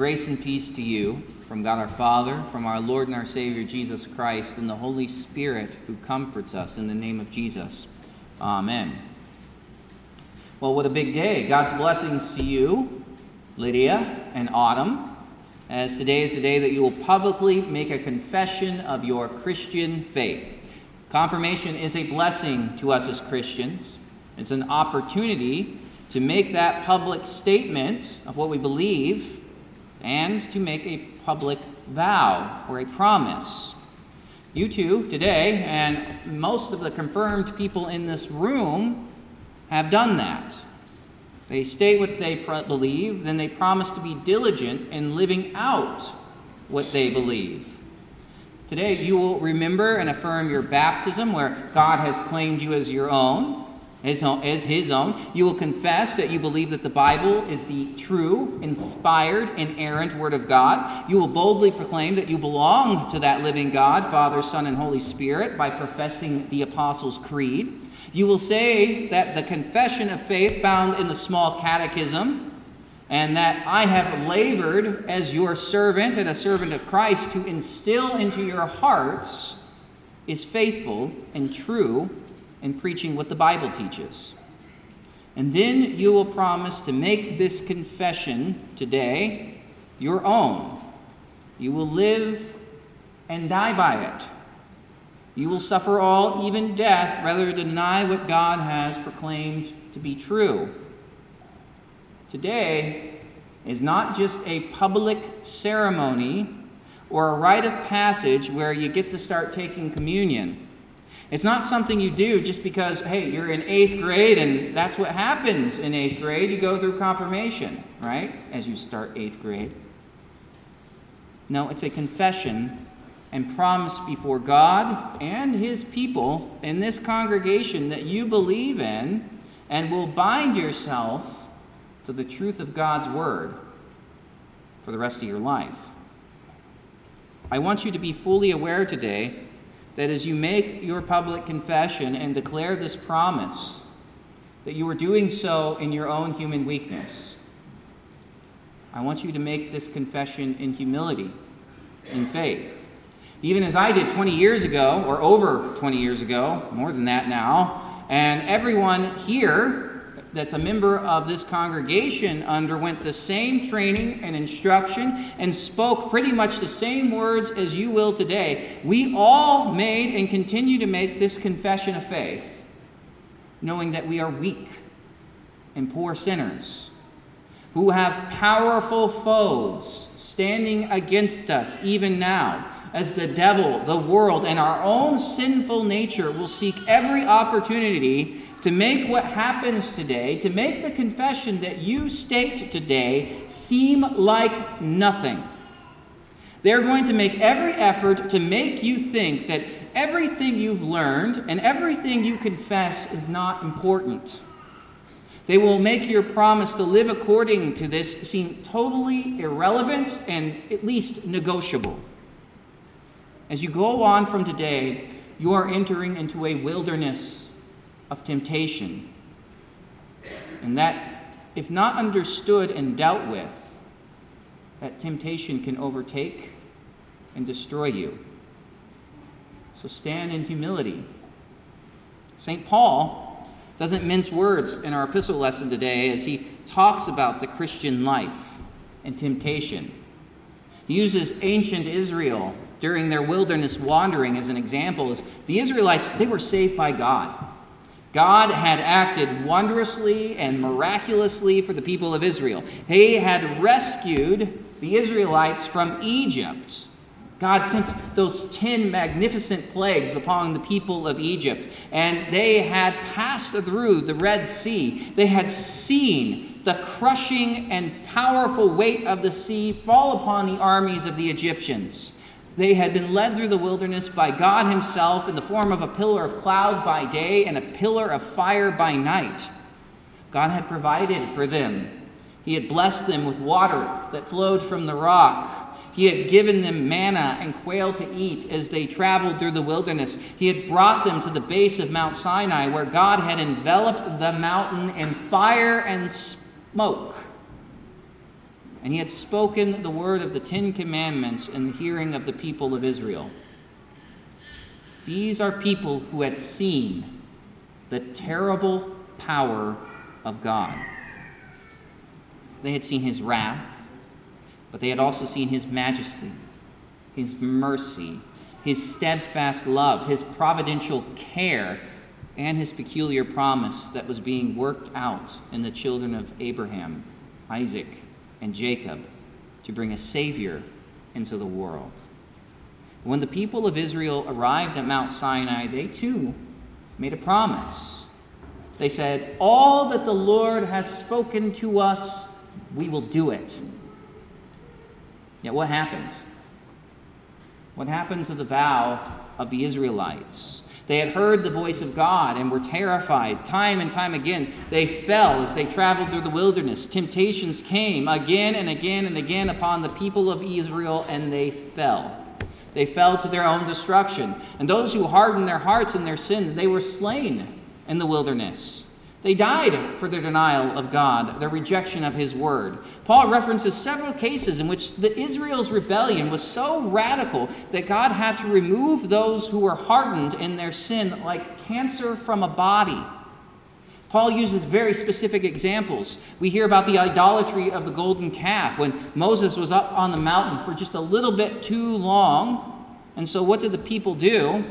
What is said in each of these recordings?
Grace and peace to you from God our Father, from our Lord and our Savior Jesus Christ, and the Holy Spirit who comforts us in the name of Jesus. Amen. Well, what a big day. God's blessings to you, Lydia and Autumn, as today is the day that you will publicly make a confession of your Christian faith. Confirmation is a blessing to us as Christians. It's an opportunity to make that public statement of what we believe and to make a public vow or a promise. You two today, and most of the confirmed people in this room, have done that. They state what they believe, then they promise to be diligent in living out what they believe. Today, you will remember and affirm your baptism, where God has claimed you as your own as, his own. You will confess that you believe that the Bible is the true, inspired, inerrant Word of God. You will boldly proclaim that you belong to that living God, Father, Son, and Holy Spirit, by professing the Apostles' Creed. You will say that the confession of faith found in the small catechism, and that I have labored as your servant and a servant of Christ to instill into your hearts is faithful and true and preaching what the Bible teaches. And then you will promise to make this confession today your own. You will live and die by it. You will suffer all, even death, rather than deny what God has proclaimed to be true. Today is not just a public ceremony or a rite of passage where you get to start taking communion. It's not something you do just because, hey, you're in eighth grade and that's what happens in eighth grade. You go through confirmation, right? As you start eighth grade. No, it's a confession and promise before God and His people in this congregation that you believe in and will bind yourself to the truth of God's Word for the rest of your life. I want you to be fully aware today that as you make your public confession and declare this promise, that you are doing so in your own human weakness. I want you to make this confession in humility, in faith. Even as I did 20 years ago, or over 20 years ago, more than that now, and everyone here that's a member of this congregation underwent the same training and instruction and spoke pretty much the same words as you will today. We all made and continue to make this confession of faith, knowing that we are weak and poor sinners who have powerful foes standing against us even now as the devil, the world, and our own sinful nature will seek every opportunity to make what happens today, to make the confession that you state today seem like nothing. They're going to make every effort to make you think that everything you've learned and everything you confess is not important. They will make your promise to live according to this seem totally irrelevant and at least negotiable. As you go on from today, you are entering into a wilderness of temptation. And that, if not understood and dealt with, that temptation can overtake and destroy you. So stand in humility. St. Paul doesn't mince words in our epistle lesson today as he talks about the Christian life and temptation. He uses ancient Israel during their wilderness wandering as an example. The Israelites, they were saved by God. God had acted wondrously and miraculously for the people of Israel. He had rescued the Israelites from Egypt. God sent those 10 magnificent plagues upon the people of Egypt, and they had passed through the Red Sea. They had seen the crushing and powerful weight of the sea fall upon the armies of the Egyptians. They had been led through the wilderness by God Himself in the form of a pillar of cloud by day and a pillar of fire by night. God had provided for them. He had blessed them with water that flowed from the rock. He had given them manna and quail to eat as they traveled through the wilderness. He had brought them to the base of Mount Sinai, where God had enveloped the mountain in fire and smoke. And he had spoken the word of the Ten Commandments in the hearing of the people of Israel. These are people who had seen the terrible power of God. They had seen his wrath, but they had also seen his majesty, his mercy, his steadfast love, his providential care, and his peculiar promise that was being worked out in the children of Abraham, Isaac, and Jacob to bring a Savior into the world. When the people of Israel arrived at Mount Sinai, they too made a promise. They said, All that the Lord has spoken to us, we will do it. Yet what happened? What happened to the vow of the Israelites? They had heard the voice of God and were terrified. Time and time again, they fell as they traveled through the wilderness. Temptations came again and again and again upon the people of Israel, and they fell. They fell to their own destruction. And those who hardened their hearts in their sin, they were slain in the wilderness. They died for their denial of God, their rejection of His word. Paul references several cases in which the Israel's rebellion was so radical that God had to remove those who were hardened in their sin like cancer from a body. Paul uses very specific examples. We hear about the idolatry of the golden calf when Moses was up on the mountain for just a little bit too long. And so, what did the people do?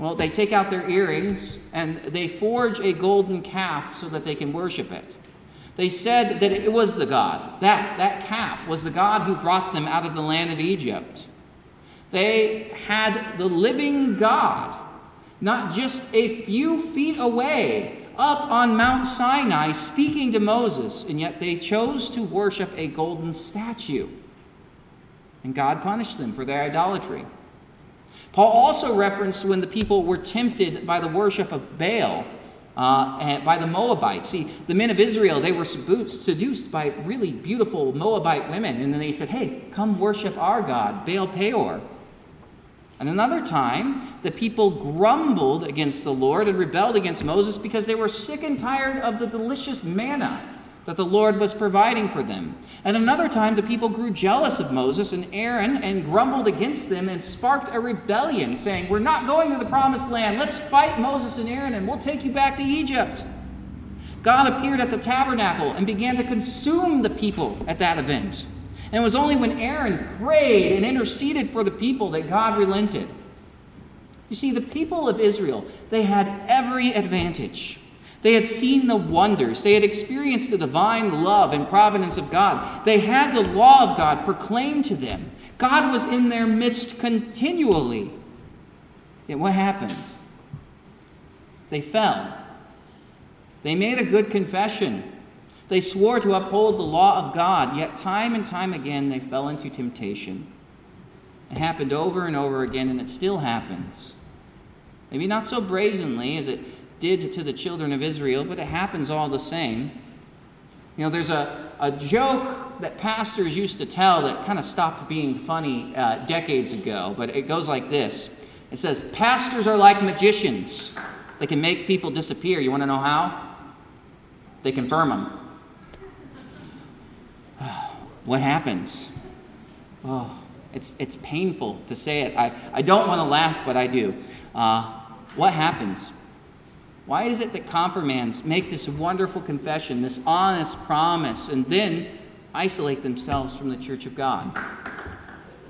Well, they take out their earrings and they forge a golden calf so that they can worship it. They said that it was the God, that, that calf was the God who brought them out of the land of Egypt. They had the living God, not just a few feet away, up on Mount Sinai, speaking to Moses, and yet they chose to worship a golden statue. And God punished them for their idolatry. Paul also referenced when the people were tempted by the worship of Baal uh, by the Moabites. See, the men of Israel, they were seduced by really beautiful Moabite women, and then they said, Hey, come worship our God, Baal Peor. And another time, the people grumbled against the Lord and rebelled against Moses because they were sick and tired of the delicious manna that the Lord was providing for them. And another time, the people grew jealous of Moses and Aaron and grumbled against them and sparked a rebellion, saying, We're not going to the promised land. Let's fight Moses and Aaron and we'll take you back to Egypt. God appeared at the tabernacle and began to consume the people at that event. And it was only when Aaron prayed and interceded for the people that God relented. You see, the people of Israel, they had every advantage. They had seen the wonders. They had experienced the divine love and providence of God. They had the law of God proclaimed to them. God was in their midst continually. Yet what happened? They fell. They made a good confession. They swore to uphold the law of God, yet time and time again they fell into temptation. It happened over and over again, and it still happens. Maybe not so brazenly as it did to the children of Israel, but it happens all the same. You know, there's a, a joke that pastors used to tell that kind of stopped being funny uh, decades ago, but it goes like this It says, Pastors are like magicians, they can make people disappear. You want to know how? They confirm them. what happens? Oh, it's, it's painful to say it. I, I don't want to laugh, but I do. Uh, what happens? Why is it that confirmands make this wonderful confession, this honest promise, and then isolate themselves from the church of God?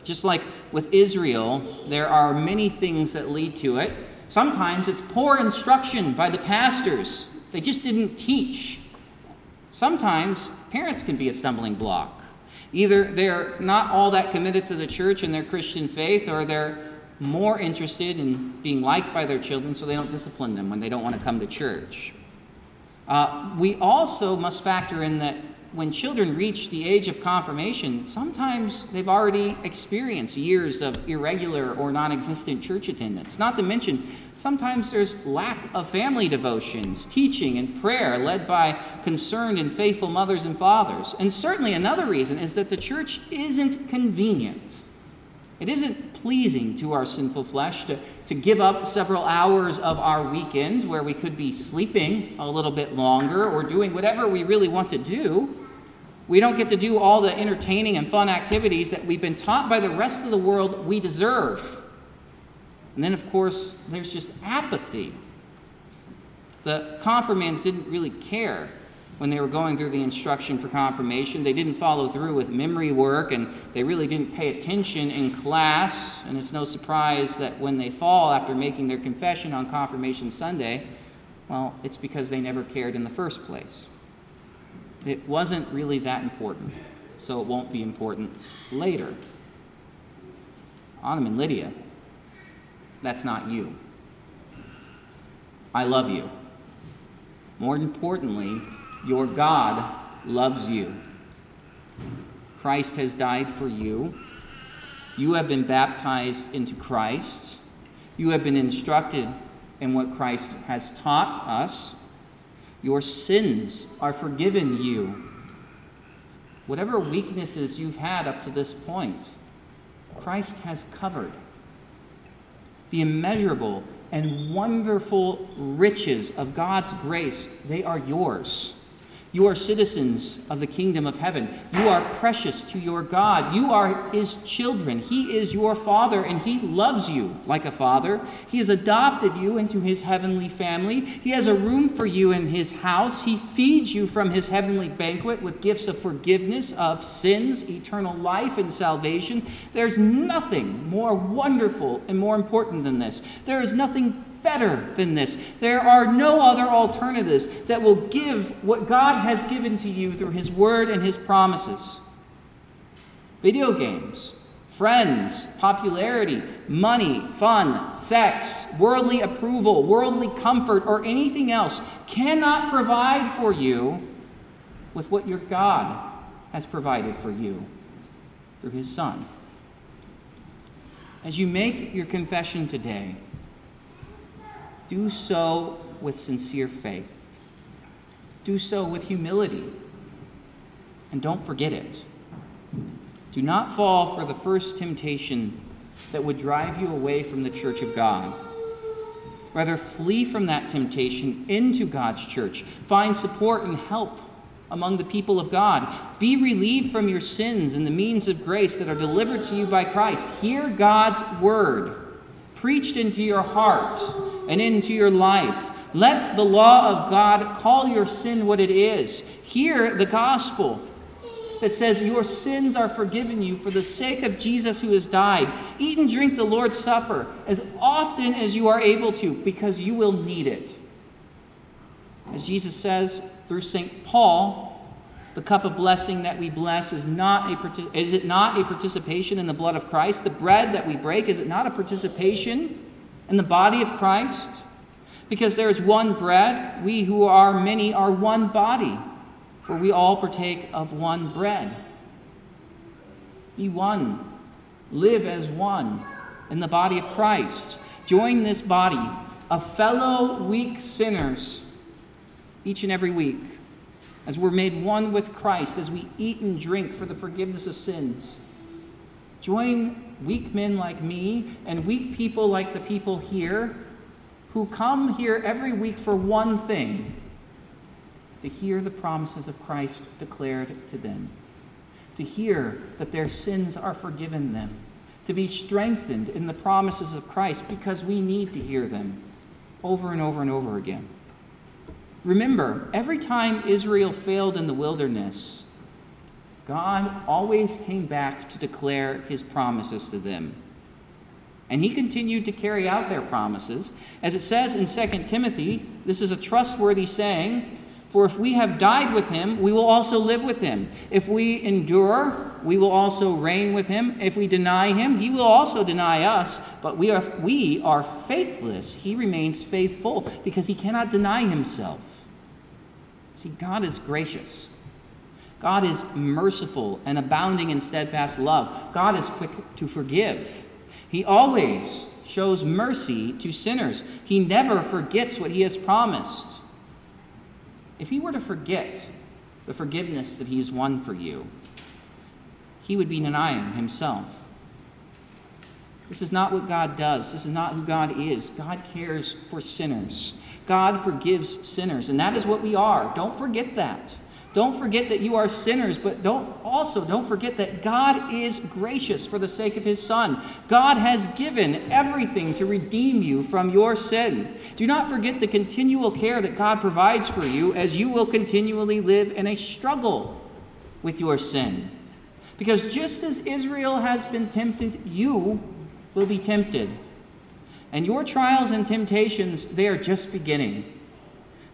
Just like with Israel, there are many things that lead to it. Sometimes it's poor instruction by the pastors, they just didn't teach. Sometimes parents can be a stumbling block. Either they're not all that committed to the church and their Christian faith, or they're more interested in being liked by their children so they don't discipline them when they don't want to come to church. Uh, we also must factor in that when children reach the age of confirmation, sometimes they've already experienced years of irregular or non existent church attendance. Not to mention, sometimes there's lack of family devotions, teaching, and prayer led by concerned and faithful mothers and fathers. And certainly another reason is that the church isn't convenient. It isn't pleasing to our sinful flesh to, to give up several hours of our weekend where we could be sleeping a little bit longer or doing whatever we really want to do. We don't get to do all the entertaining and fun activities that we've been taught by the rest of the world we deserve. And then, of course, there's just apathy. The confirmands didn't really care when they were going through the instruction for confirmation. They didn't follow through with memory work and they really didn't pay attention in class. And it's no surprise that when they fall after making their confession on Confirmation Sunday, well, it's because they never cared in the first place. It wasn't really that important, so it won't be important later. Autumn and Lydia, that's not you. I love you. More importantly, your God loves you. Christ has died for you. You have been baptized into Christ. You have been instructed in what Christ has taught us. Your sins are forgiven you. Whatever weaknesses you've had up to this point, Christ has covered. The immeasurable and wonderful riches of God's grace, they are yours. You are citizens of the kingdom of heaven. You are precious to your God. You are his children. He is your father, and he loves you like a father. He has adopted you into his heavenly family. He has a room for you in his house. He feeds you from his heavenly banquet with gifts of forgiveness of sins, eternal life, and salvation. There's nothing more wonderful and more important than this. There is nothing better than this. There are no other alternatives that will give what God has given to you through His Word and His promises. Video games, friends, popularity, money, fun, sex, worldly approval, worldly comfort, or anything else cannot provide for you with what your God has provided for you through His Son. As you make your confession today, do so with sincere faith. Do so with humility. And don't forget it. Do not fall for the first temptation that would drive you away from the church of God. Rather, flee from that temptation into God's church. Find support and help among the people of God. Be relieved from your sins and the means of grace that are delivered to you by Christ. Hear God's word preached into your heart and into your life. Let the law of God call your sin what it is. Hear the gospel that says your sins are forgiven you for the sake of Jesus who has died. Eat and drink the Lord's Supper as often as you are able to, because you will need it. As Jesus says through St. Paul, the cup of blessing that we bless is not a is it not a participation in the blood of Christ? The bread that we break is it not a participation in the body of Christ? Because there is one bread, we who are many are one body, for we all partake of one bread. Be one. Live as one in the body of Christ. Join this body of fellow weak sinners each and every week as we're made one with Christ, as we eat and drink for the forgiveness of sins. Join weak men like me and weak people like the people here who come here every week for one thing to hear the promises of Christ declared to them, to hear that their sins are forgiven them, to be strengthened in the promises of Christ because we need to hear them over and over and over again. Remember, every time Israel failed in the wilderness, God always came back to declare his promises to them. And he continued to carry out their promises. As it says in 2 Timothy, this is a trustworthy saying For if we have died with him, we will also live with him. If we endure, we will also reign with him. If we deny him, he will also deny us. But we are, we are faithless. He remains faithful because he cannot deny himself. See, God is gracious. God is merciful and abounding in steadfast love. God is quick to forgive. He always shows mercy to sinners. He never forgets what he has promised. If he were to forget the forgiveness that he has won for you, he would be denying himself. This is not what God does. This is not who God is. God cares for sinners. God forgives sinners, and that is what we are. Don't forget that. Don't forget that you are sinners, but don't also don't forget that God is gracious for the sake of his son. God has given everything to redeem you from your sin. Do not forget the continual care that God provides for you as you will continually live in a struggle with your sin. Because just as Israel has been tempted, you will be tempted. And your trials and temptations, they are just beginning.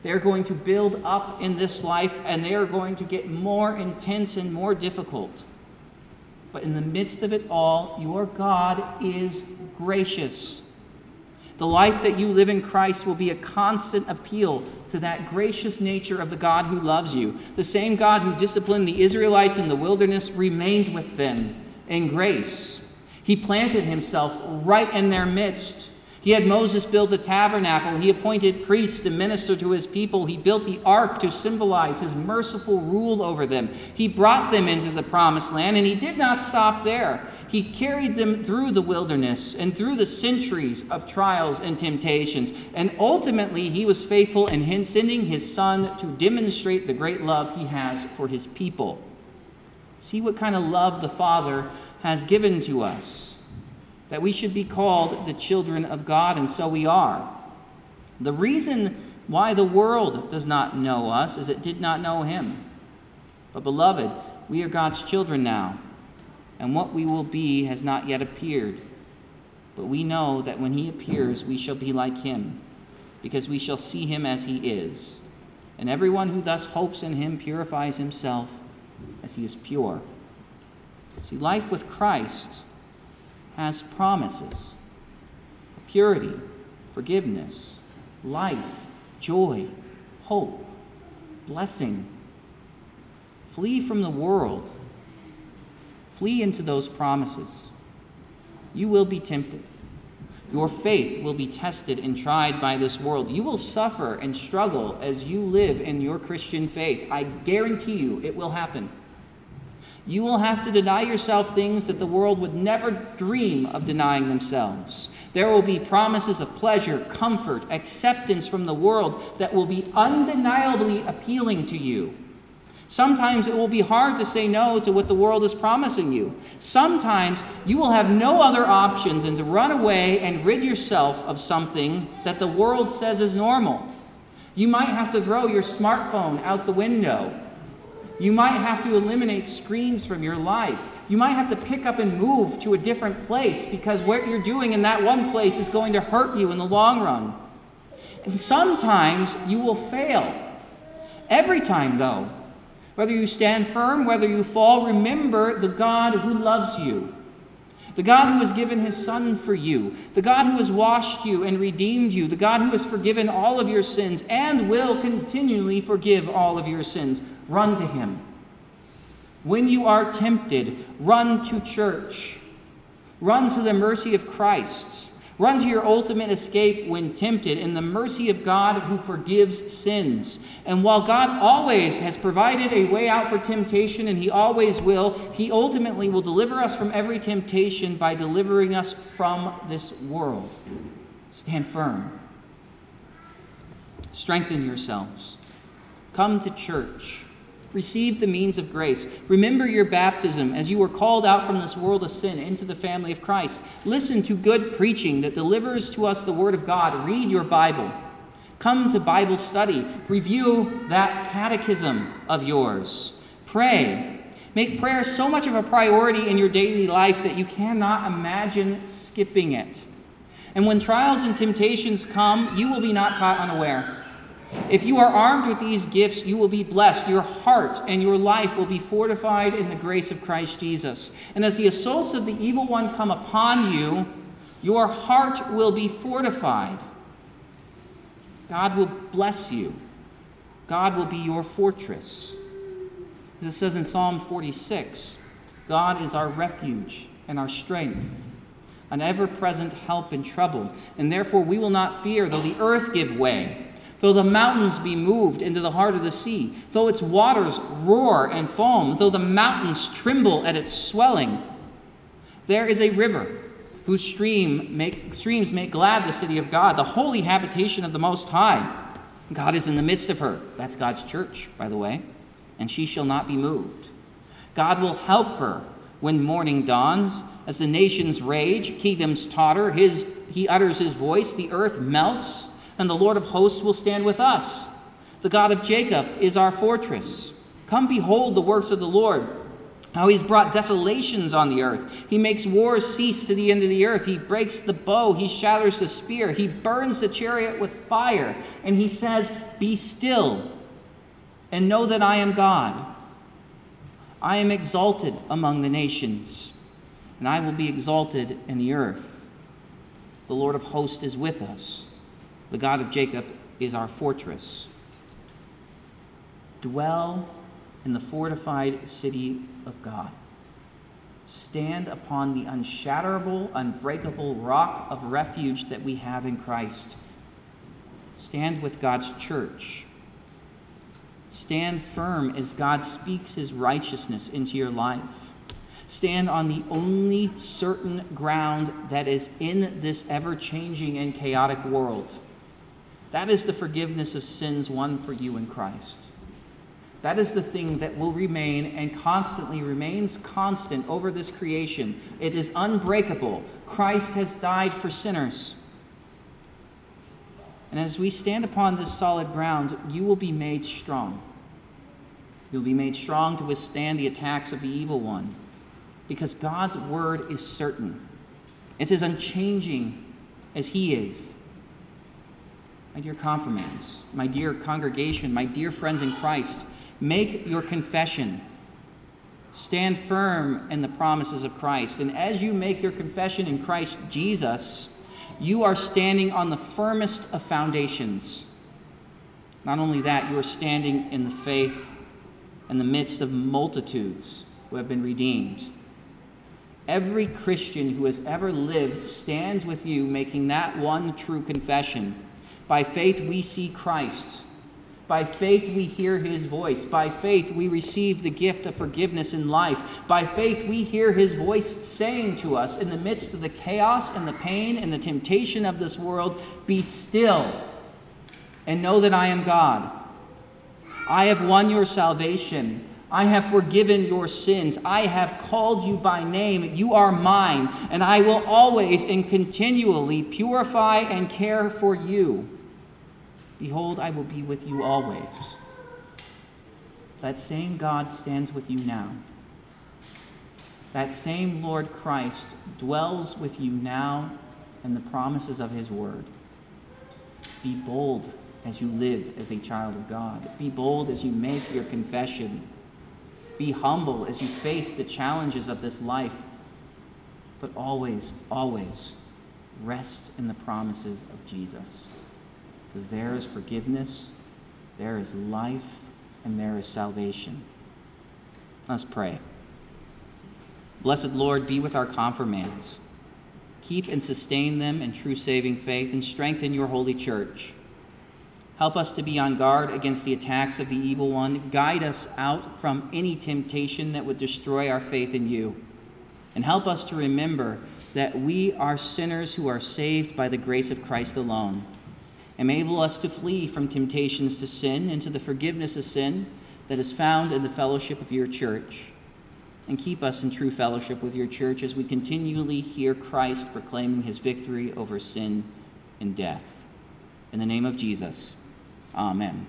They're going to build up in this life and they are going to get more intense and more difficult. But in the midst of it all, your God is gracious. The life that you live in Christ will be a constant appeal to that gracious nature of the God who loves you. The same God who disciplined the Israelites in the wilderness remained with them in grace. He planted himself right in their midst he had Moses build the tabernacle. He appointed priests to minister to his people. He built the ark to symbolize his merciful rule over them. He brought them into the promised land, and he did not stop there. He carried them through the wilderness and through the centuries of trials and temptations. And ultimately, he was faithful in sending his son to demonstrate the great love he has for his people. See what kind of love the Father has given to us that we should be called the children of God, and so we are. The reason why the world does not know us is it did not know him. But, beloved, we are God's children now, and what we will be has not yet appeared. But we know that when he appears, we shall be like him, because we shall see him as he is. And everyone who thus hopes in him purifies himself as he is pure. See, life with Christ has promises purity, forgiveness, life, joy, hope, blessing. Flee from the world. Flee into those promises. You will be tempted. Your faith will be tested and tried by this world. You will suffer and struggle as you live in your Christian faith. I guarantee you it will happen. You will have to deny yourself things that the world would never dream of denying themselves. There will be promises of pleasure, comfort, acceptance from the world that will be undeniably appealing to you. Sometimes it will be hard to say no to what the world is promising you. Sometimes you will have no other option than to run away and rid yourself of something that the world says is normal. You might have to throw your smartphone out the window you might have to eliminate screens from your life. You might have to pick up and move to a different place because what you're doing in that one place is going to hurt you in the long run. And sometimes you will fail. Every time, though, whether you stand firm, whether you fall, remember the God who loves you. The God who has given his Son for you, the God who has washed you and redeemed you, the God who has forgiven all of your sins and will continually forgive all of your sins run to Him. When you are tempted, run to church. Run to the mercy of Christ. Run to your ultimate escape when tempted in the mercy of God who forgives sins. And while God always has provided a way out for temptation, and He always will, He ultimately will deliver us from every temptation by delivering us from this world. Stand firm. Strengthen yourselves. Come to church. Receive the means of grace. Remember your baptism as you were called out from this world of sin into the family of Christ. Listen to good preaching that delivers to us the Word of God. Read your Bible. Come to Bible study. Review that catechism of yours. Pray. Make prayer so much of a priority in your daily life that you cannot imagine skipping it. And when trials and temptations come, you will be not caught unaware. If you are armed with these gifts, you will be blessed. Your heart and your life will be fortified in the grace of Christ Jesus. And as the assaults of the evil one come upon you, your heart will be fortified. God will bless you. God will be your fortress. As it says in Psalm 46, God is our refuge and our strength, an ever present help in trouble. And therefore we will not fear, though the earth give way though the mountains be moved into the heart of the sea, though its waters roar and foam, though the mountains tremble at its swelling, there is a river whose stream make, streams make glad the city of God, the holy habitation of the Most High. God is in the midst of her. That's God's church, by the way. and she shall not be moved. God will help her when morning dawns. As the nations rage, kingdoms totter, his, he utters his voice, the earth melts, and the Lord of hosts will stand with us. The God of Jacob is our fortress. Come behold the works of the Lord, how he's brought desolations on the earth. He makes wars cease to the end of the earth. He breaks the bow, he shatters the spear, he burns the chariot with fire, and he says, Be still and know that I am God. I am exalted among the nations, and I will be exalted in the earth. The Lord of hosts is with us. The God of Jacob is our fortress. Dwell in the fortified city of God. Stand upon the unshatterable, unbreakable rock of refuge that we have in Christ. Stand with God's church Stand firm as God speaks his righteousness into your life. Stand on the only certain ground that is in this ever changing and chaotic world. That is the forgiveness of sins won for you in Christ. That is the thing that will remain and constantly remains constant over this creation. It is unbreakable. Christ has died for sinners. And as we stand upon this solid ground, you will be made strong. You'll be made strong to withstand the attacks of the evil one, because God's word is certain. It's as unchanging as He is. My dear confirmands, my dear congregation, my dear friends in Christ, make your confession. Stand firm in the promises of Christ. And as you make your confession in Christ Jesus, you are standing on the firmest of foundations. Not only that, you are standing in the faith in the midst of multitudes who have been redeemed. Every Christian who has ever lived stands with you making that one true confession. By faith, we see Christ. By faith, we hear his voice. By faith, we receive the gift of forgiveness in life. By faith, we hear his voice saying to us in the midst of the chaos and the pain and the temptation of this world Be still and know that I am God. I have won your salvation. I have forgiven your sins. I have called you by name. You are mine, and I will always and continually purify and care for you. Behold, I will be with you always. That same God stands with you now. That same Lord Christ dwells with you now in the promises of his word. Be bold as you live as a child of God. Be bold as you make your confession. Be humble as you face the challenges of this life. But always, always rest in the promises of Jesus. Because there is forgiveness, there is life, and there is salvation. Let's pray. Blessed Lord, be with our confirmands. Keep and sustain them in true saving faith and strengthen your holy church. Help us to be on guard against the attacks of the evil one. Guide us out from any temptation that would destroy our faith in you. And help us to remember that we are sinners who are saved by the grace of Christ alone. Enable us to flee from temptations to sin and to the forgiveness of sin that is found in the fellowship of your church. And keep us in true fellowship with your church as we continually hear Christ proclaiming his victory over sin and death. In the name of Jesus. Amen.